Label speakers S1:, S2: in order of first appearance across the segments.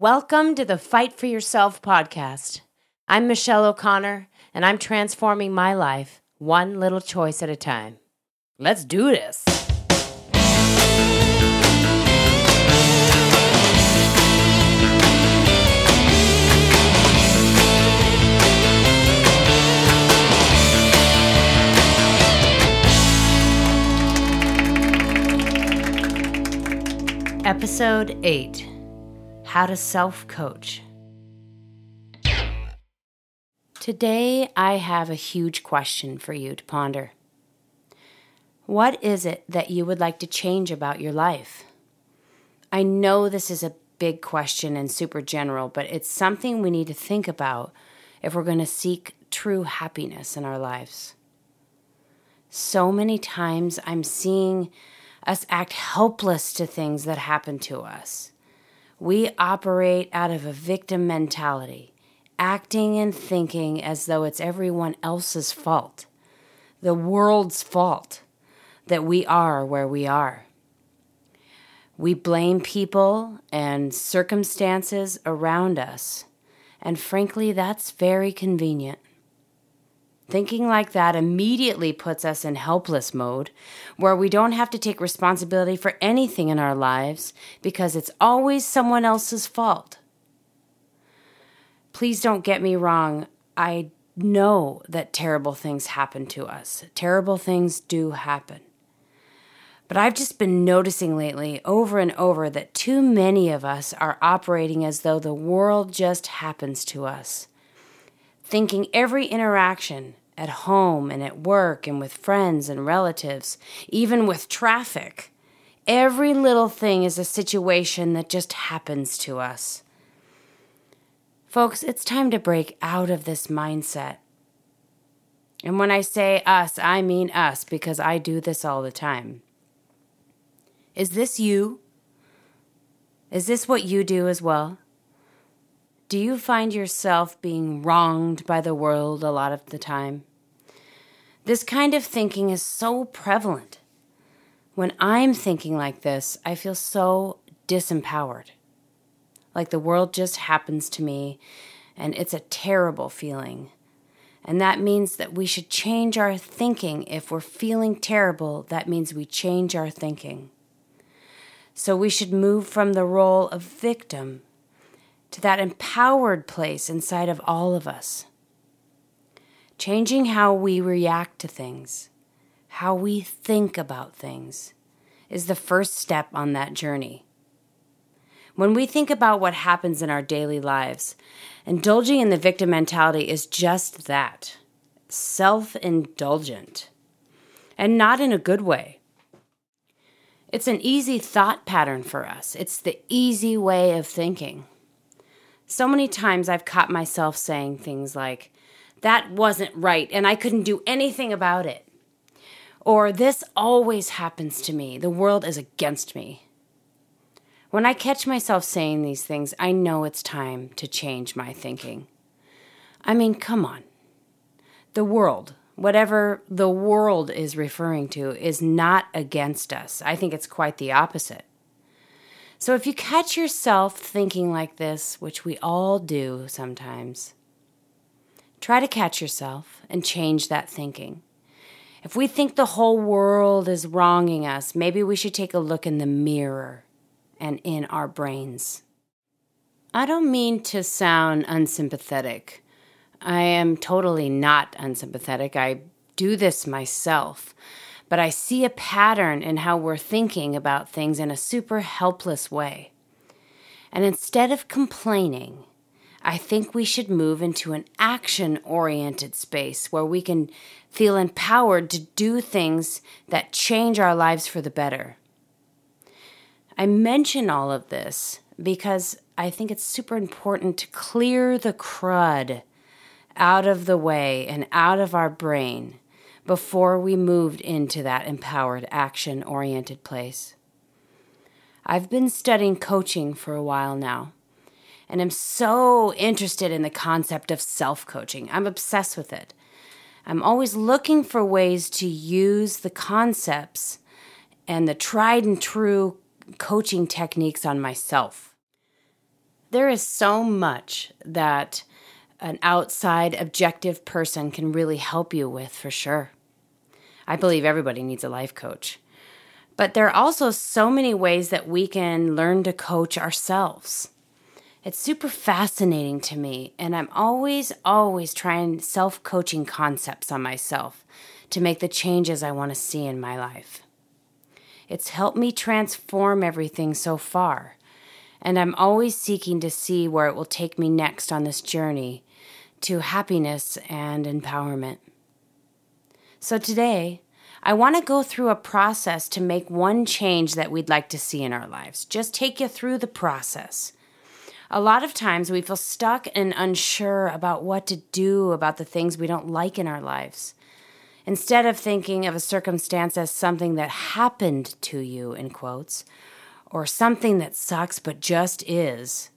S1: Welcome to the Fight for Yourself podcast. I'm Michelle O'Connor, and I'm transforming my life one little choice at a time. Let's do this. Episode 8 How to Self Coach. Today, I have a huge question for you to ponder. What is it that you would like to change about your life? I know this is a big question and super general, but it's something we need to think about if we're going to seek true happiness in our lives. So many times I'm seeing us act helpless to things that happen to us. We operate out of a victim mentality, acting and thinking as though it's everyone else's fault, the world's fault, that we are where we are. We blame people and circumstances around us, and frankly, that's very convenient. Thinking like that immediately puts us in helpless mode, where we don't have to take responsibility for anything in our lives because it's always someone else's fault. Please don't get me wrong. I know that terrible things happen to us. Terrible things do happen. But I've just been noticing lately over and over that too many of us are operating as though the world just happens to us. Thinking every interaction, at home and at work and with friends and relatives, even with traffic. Every little thing is a situation that just happens to us. Folks, it's time to break out of this mindset. And when I say us, I mean us because I do this all the time. Is this you? Is this what you do as well? Do you find yourself being wronged by the world a lot of the time? This kind of thinking is so prevalent. When I'm thinking like this, I feel so disempowered. Like the world just happens to me, and it's a terrible feeling. And that means that we should change our thinking. If we're feeling terrible, that means we change our thinking. So we should move from the role of victim to that empowered place inside of all of us Changing how we react to things, how we think about things, is the first step on that journey. When we think about what happens in our daily lives, indulging in the victim mentality is just that self indulgent, and not in a good way. It's an easy thought pattern for us, it's the easy way of thinking. So many times I've caught myself saying things like, that wasn't right and I couldn't do anything about it. Or this always happens to me. The world is against me. When I catch myself saying these things, I know it's time to change my thinking. I mean, come on. The world, whatever the world is referring to, is not against us. I think it's quite the opposite. So if you catch yourself thinking like this, which we all do sometimes, Try to catch yourself and change that thinking. If we think the whole world is wronging us, maybe we should take a look in the mirror and in our brains. I don't mean to sound unsympathetic. I am totally not unsympathetic. I do this myself. But I see a pattern in how we're thinking about things in a super helpless way. And instead of complaining, I think we should move into an action oriented space where we can feel empowered to do things that change our lives for the better. I mention all of this because I think it's super important to clear the crud out of the way and out of our brain before we moved into that empowered action oriented place. I've been studying coaching for a while now and am so interested in the concept of self coaching. I'm obsessed with it. I'm always looking for ways to use the concepts and the tried and true coaching techniques on myself. There is so much that an outside objective person can really help you with for sure. I believe everybody needs a life coach. But there are also so many ways that we can learn to coach ourselves. It's super fascinating to me, and I'm always, always trying self coaching concepts on myself to make the changes I want to see in my life. It's helped me transform everything so far, and I'm always seeking to see where it will take me next on this journey to happiness and empowerment. So today, I want to go through a process to make one change that we'd like to see in our lives. Just take you through the process. A lot of times we feel stuck and unsure about what to do about the things we don't like in our lives. Instead of thinking of a circumstance as something that happened to you, in quotes, or something that sucks but just is,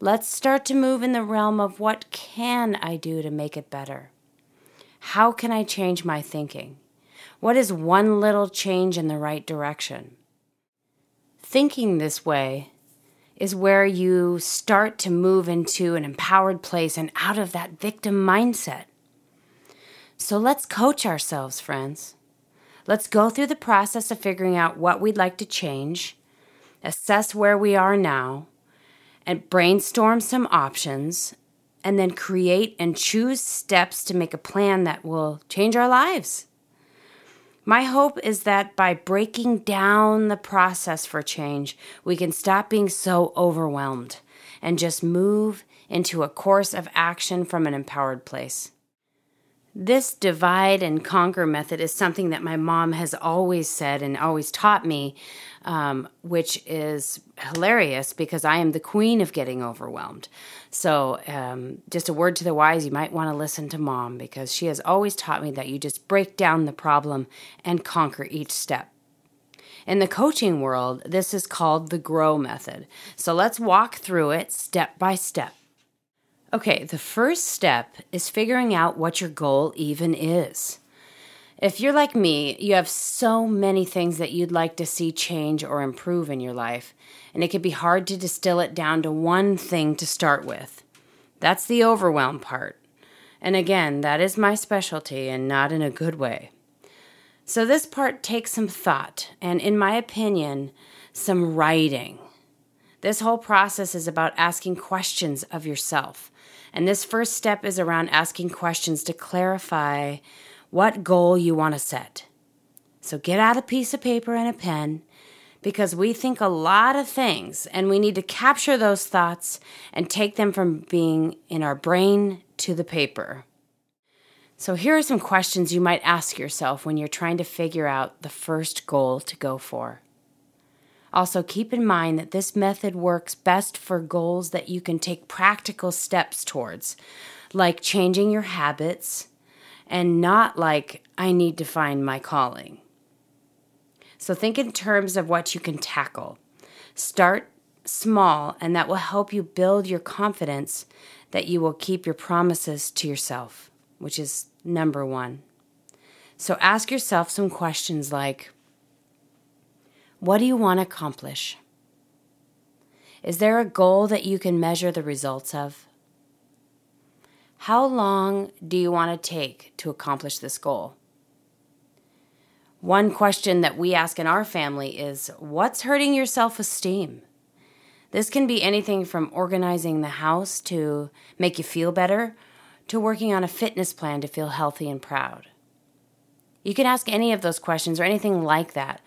S1: let's start to move in the realm of what can I do to make it better? How can I change my thinking? What is one little change in the right direction? Thinking this way is where you start to move into an empowered place and out of that victim mindset. So let's coach ourselves, friends. Let's go through the process of figuring out what we'd like to change, assess where we are now, and brainstorm some options, and then create and choose steps to make a plan that will change our lives. My hope is that by breaking down the process for change, we can stop being so overwhelmed and just move into a course of action from an empowered place. This divide and conquer method is something that my mom has always said and always taught me, um, which is hilarious because I am the queen of getting overwhelmed. So, um, just a word to the wise, you might want to listen to mom because she has always taught me that you just break down the problem and conquer each step. In the coaching world, this is called the GROW method. So, let's walk through it step by step. Okay, the first step is figuring out what your goal even is. If you're like me, you have so many things that you'd like to see change or improve in your life, and it can be hard to distill it down to one thing to start with. That's the overwhelm part. And again, that is my specialty and not in a good way. So, this part takes some thought and, in my opinion, some writing. This whole process is about asking questions of yourself and this first step is around asking questions to clarify what goal you want to set. So get out a piece of paper and a pen because we think a lot of things and we need to capture those thoughts and take them from being in our brain to the paper. So, here are some questions you might ask yourself when you're trying to figure out the first goal to go for. Also, keep in mind that this method works best for goals that you can take practical steps towards, like changing your habits, and not like, I need to find my calling. So, think in terms of what you can tackle. Start small, and that will help you build your confidence that you will keep your promises to yourself, which is number one. So, ask yourself some questions like, what do you want to accomplish? Is there a goal that you can measure the results of? How long do you want to take to accomplish this goal? One question that we ask in our family is What's hurting your self esteem? This can be anything from organizing the house to make you feel better to working on a fitness plan to feel healthy and proud. You can ask any of those questions or anything like that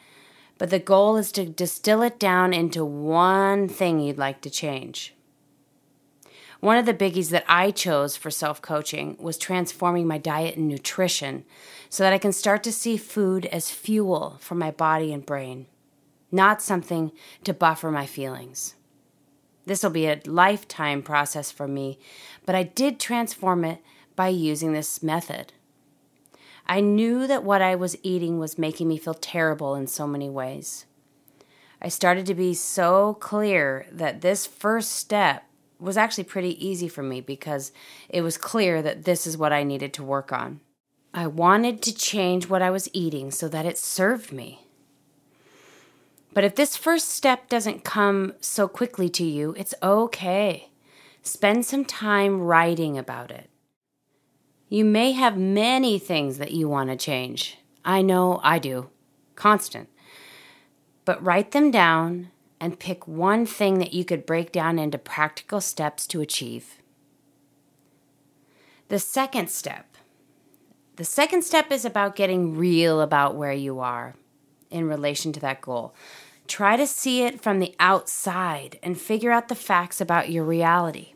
S1: but the goal is to distill it down into one thing you'd like to change. One of the biggies that I chose for self coaching was transforming my diet and nutrition so that I can start to see food as fuel for my body and brain, not something to buffer my feelings. This will be a lifetime process for me, but I did transform it by using this method. I knew that what I was eating was making me feel terrible in so many ways. I started to be so clear that this first step was actually pretty easy for me because it was clear that this is what I needed to work on. I wanted to change what I was eating so that it served me. But if this first step doesn't come so quickly to you, it's okay. Spend some time writing about it. You may have many things that you want to change. I know I do. Constant. But write them down and pick one thing that you could break down into practical steps to achieve. The second step. The second step is about getting real about where you are in relation to that goal. Try to see it from the outside and figure out the facts about your reality.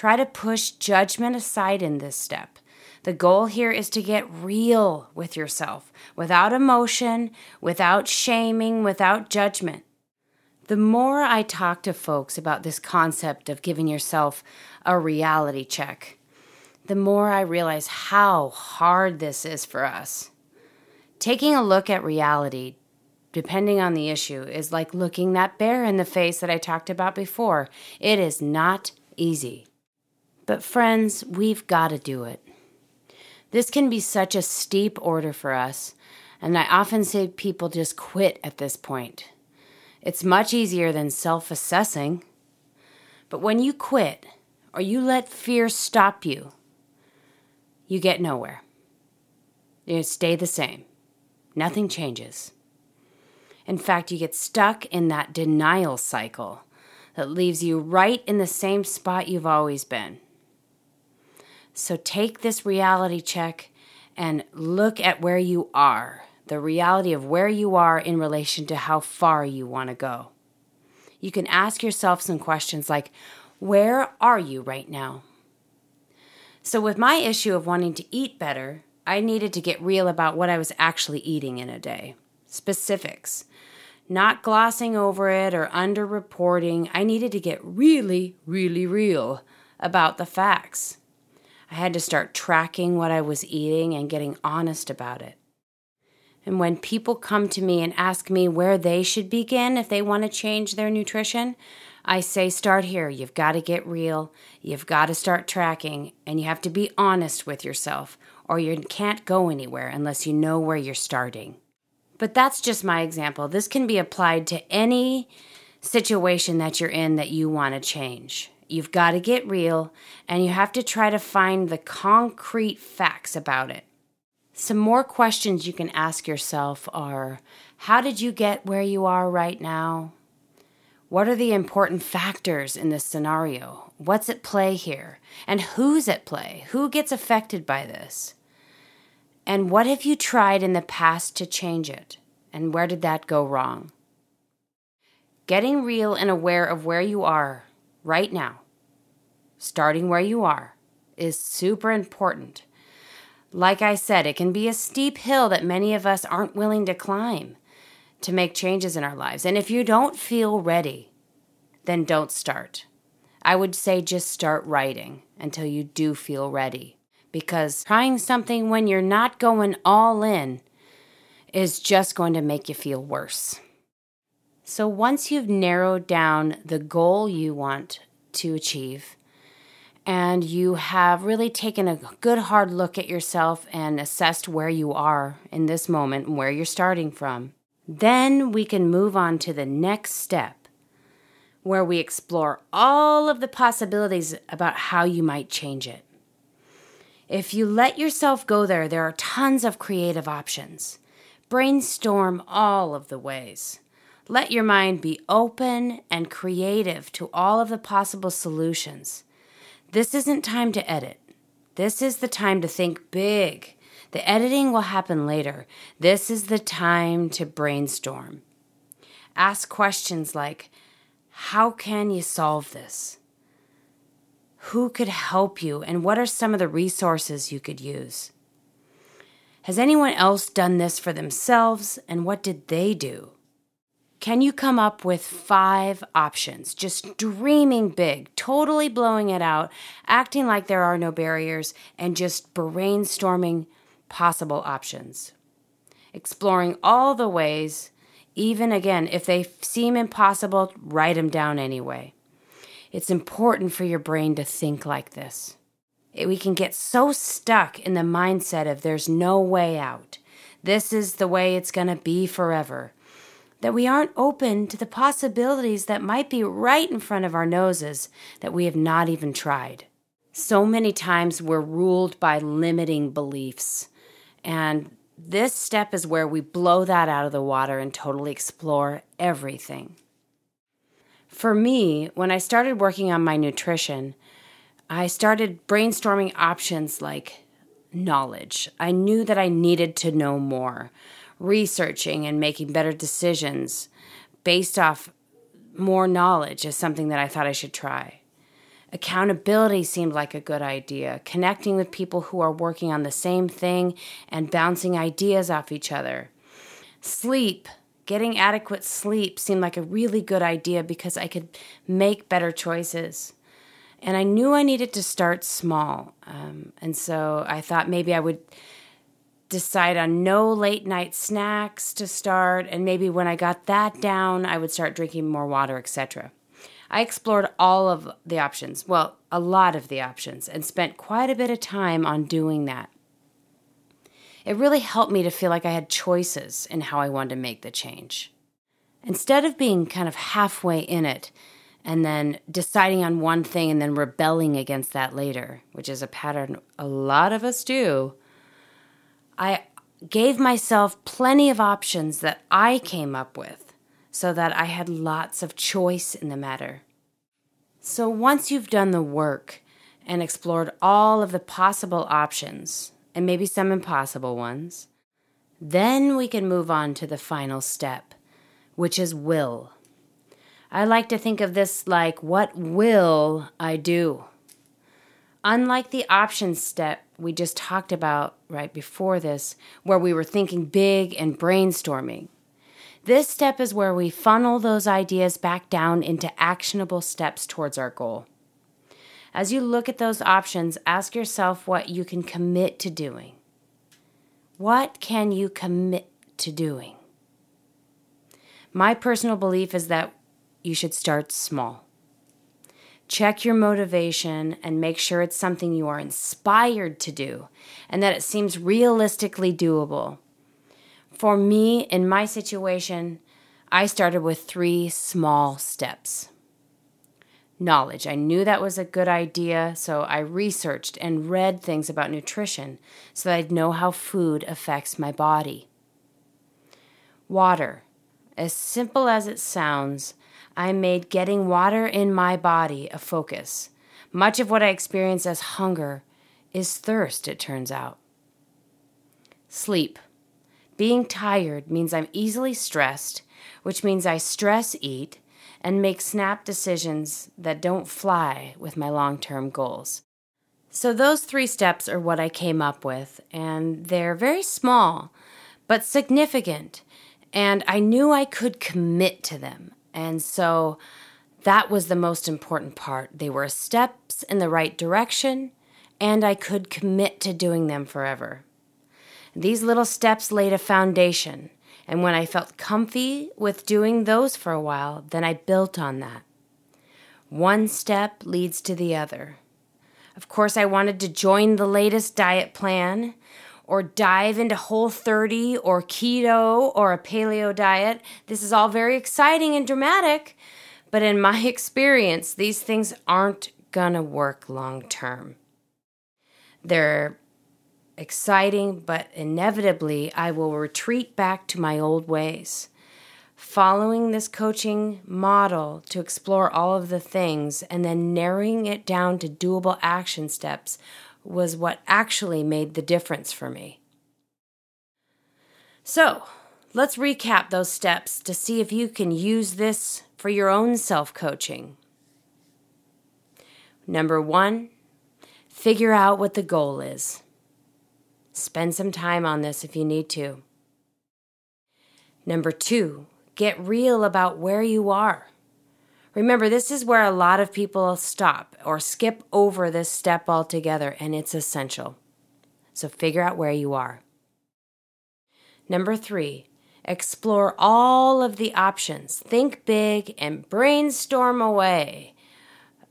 S1: Try to push judgment aside in this step. The goal here is to get real with yourself without emotion, without shaming, without judgment. The more I talk to folks about this concept of giving yourself a reality check, the more I realize how hard this is for us. Taking a look at reality, depending on the issue, is like looking that bear in the face that I talked about before. It is not easy. But, friends, we've got to do it. This can be such a steep order for us, and I often say people just quit at this point. It's much easier than self assessing. But when you quit, or you let fear stop you, you get nowhere. You stay the same. Nothing changes. In fact, you get stuck in that denial cycle that leaves you right in the same spot you've always been. So take this reality check and look at where you are, the reality of where you are in relation to how far you want to go. You can ask yourself some questions like, Where are you right now? So, with my issue of wanting to eat better, I needed to get real about what I was actually eating in a day. Specifics. Not glossing over it or underreporting. I needed to get really, really real about the facts. I had to start tracking what I was eating and getting honest about it. And when people come to me and ask me where they should begin if they want to change their nutrition, I say start here. You've got to get real. You've got to start tracking, and you have to be honest with yourself, or you can't go anywhere unless you know where you're starting. But that's just my example. This can be applied to any situation that you're in that you want to change. You've got to get real and you have to try to find the concrete facts about it. Some more questions you can ask yourself are How did you get where you are right now? What are the important factors in this scenario? What's at play here? And who's at play? Who gets affected by this? And what have you tried in the past to change it? And where did that go wrong? Getting real and aware of where you are right now, starting where you are, is super important. Like I said, it can be a steep hill that many of us aren't willing to climb to make changes in our lives. And if you don't feel ready, then don't start. I would say just start writing until you do feel ready. Because trying something when you're not going all in is just going to make you feel worse. So once you've narrowed down the goal you want to achieve, and you have really taken a good hard look at yourself and assessed where you are in this moment and where you're starting from, then we can move on to the next step where we explore all of the possibilities about how you might change it. If you let yourself go there, there are tons of creative options. Brainstorm all of the ways. Let your mind be open and creative to all of the possible solutions. This isn't time to edit. This is the time to think big. The editing will happen later. This is the time to brainstorm. Ask questions like How can you solve this? Who could help you, and what are some of the resources you could use? Has anyone else done this for themselves, and what did they do? Can you come up with five options? Just dreaming big, totally blowing it out, acting like there are no barriers, and just brainstorming possible options. Exploring all the ways, even again, if they seem impossible, write them down anyway. It's important for your brain to think like this we can get so stuck in the mindset of there's no way out. This is the way it's going to be forever. That we aren't open to the possibilities that might be right in front of our noses that we have not even tried. So many times we're ruled by limiting beliefs. And this step is where we blow that out of the water and totally explore everything. For me, when I started working on my nutrition, I started brainstorming options like knowledge. I knew that I needed to know more researching and making better decisions based off more knowledge is something that I thought I should try. Accountability seemed like a good idea. Connecting with people who are working on the same thing and bouncing ideas off each other. Sleep, getting adequate sleep seemed like a really good idea because I could make better choices. And I knew I needed to start small. Um, and so I thought maybe I would decide on no late night snacks to start and maybe when I got that down I would start drinking more water etc. I explored all of the options, well, a lot of the options and spent quite a bit of time on doing that. It really helped me to feel like I had choices in how I wanted to make the change. Instead of being kind of halfway in it and then deciding on one thing and then rebelling against that later, which is a pattern a lot of us do, I gave myself plenty of options that I came up with so that I had lots of choice in the matter. So once you've done the work and explored all of the possible options, and maybe some impossible ones, then we can move on to the final step, which is will. I like to think of this like, what will I do? Unlike the option step we just talked about right before this, where we were thinking big and brainstorming, this step is where we funnel those ideas back down into actionable steps towards our goal. As you look at those options, ask yourself what you can commit to doing. What can you commit to doing? My personal belief is that you should start small. Check your motivation and make sure it's something you are inspired to do and that it seems realistically doable. For me, in my situation, I started with three small steps. Knowledge. I knew that was a good idea, so I researched and read things about nutrition so that I'd know how food affects my body. Water. As simple as it sounds, I made getting water in my body a focus. Much of what I experience as hunger is thirst, it turns out. Sleep. Being tired means I'm easily stressed, which means I stress eat and make snap decisions that don't fly with my long term goals. So, those three steps are what I came up with, and they're very small but significant, and I knew I could commit to them. And so that was the most important part. They were steps in the right direction, and I could commit to doing them forever. These little steps laid a foundation, and when I felt comfy with doing those for a while, then I built on that. One step leads to the other. Of course, I wanted to join the latest diet plan or dive into whole 30 or keto or a paleo diet. This is all very exciting and dramatic, but in my experience, these things aren't gonna work long term. They're exciting, but inevitably I will retreat back to my old ways. Following this coaching model to explore all of the things and then narrowing it down to doable action steps was what actually made the difference for me. So, let's recap those steps to see if you can use this for your own self coaching. Number one, figure out what the goal is. Spend some time on this if you need to. Number two, get real about where you are. Remember, this is where a lot of people stop or skip over this step altogether, and it's essential. So figure out where you are. Number three, explore all of the options. Think big and brainstorm away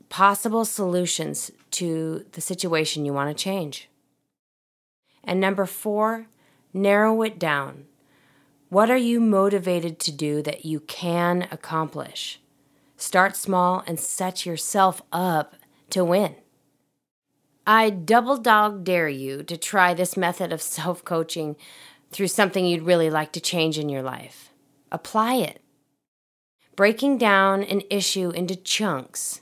S1: possible solutions to the situation you want to change. And number four, narrow it down. What are you motivated to do that you can accomplish? Start small and set yourself up to win. I double dog dare you to try this method of self coaching through something you'd really like to change in your life. Apply it. Breaking down an issue into chunks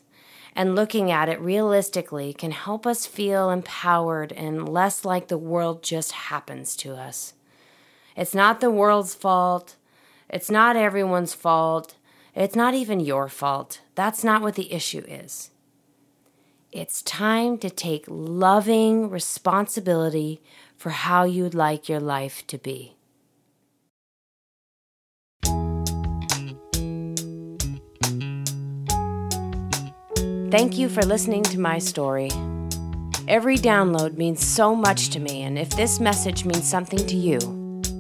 S1: and looking at it realistically can help us feel empowered and less like the world just happens to us. It's not the world's fault. It's not everyone's fault. It's not even your fault. That's not what the issue is. It's time to take loving responsibility for how you'd like your life to be. Thank you for listening to my story. Every download means so much to me, and if this message means something to you,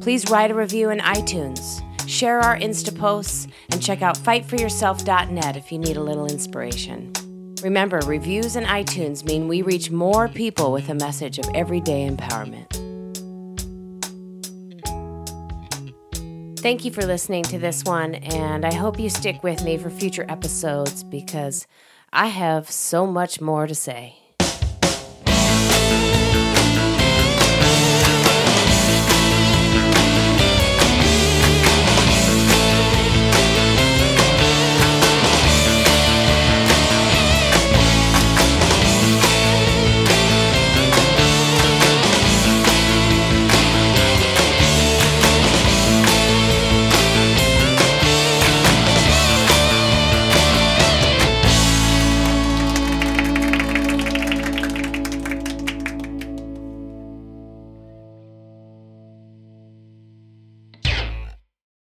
S1: please write a review in iTunes, share our Insta posts, and check out fightforyourself.net if you need a little inspiration. Remember, reviews in iTunes mean we reach more people with a message of everyday empowerment. Thank you for listening to this one, and I hope you stick with me for future episodes because I have so much more to say.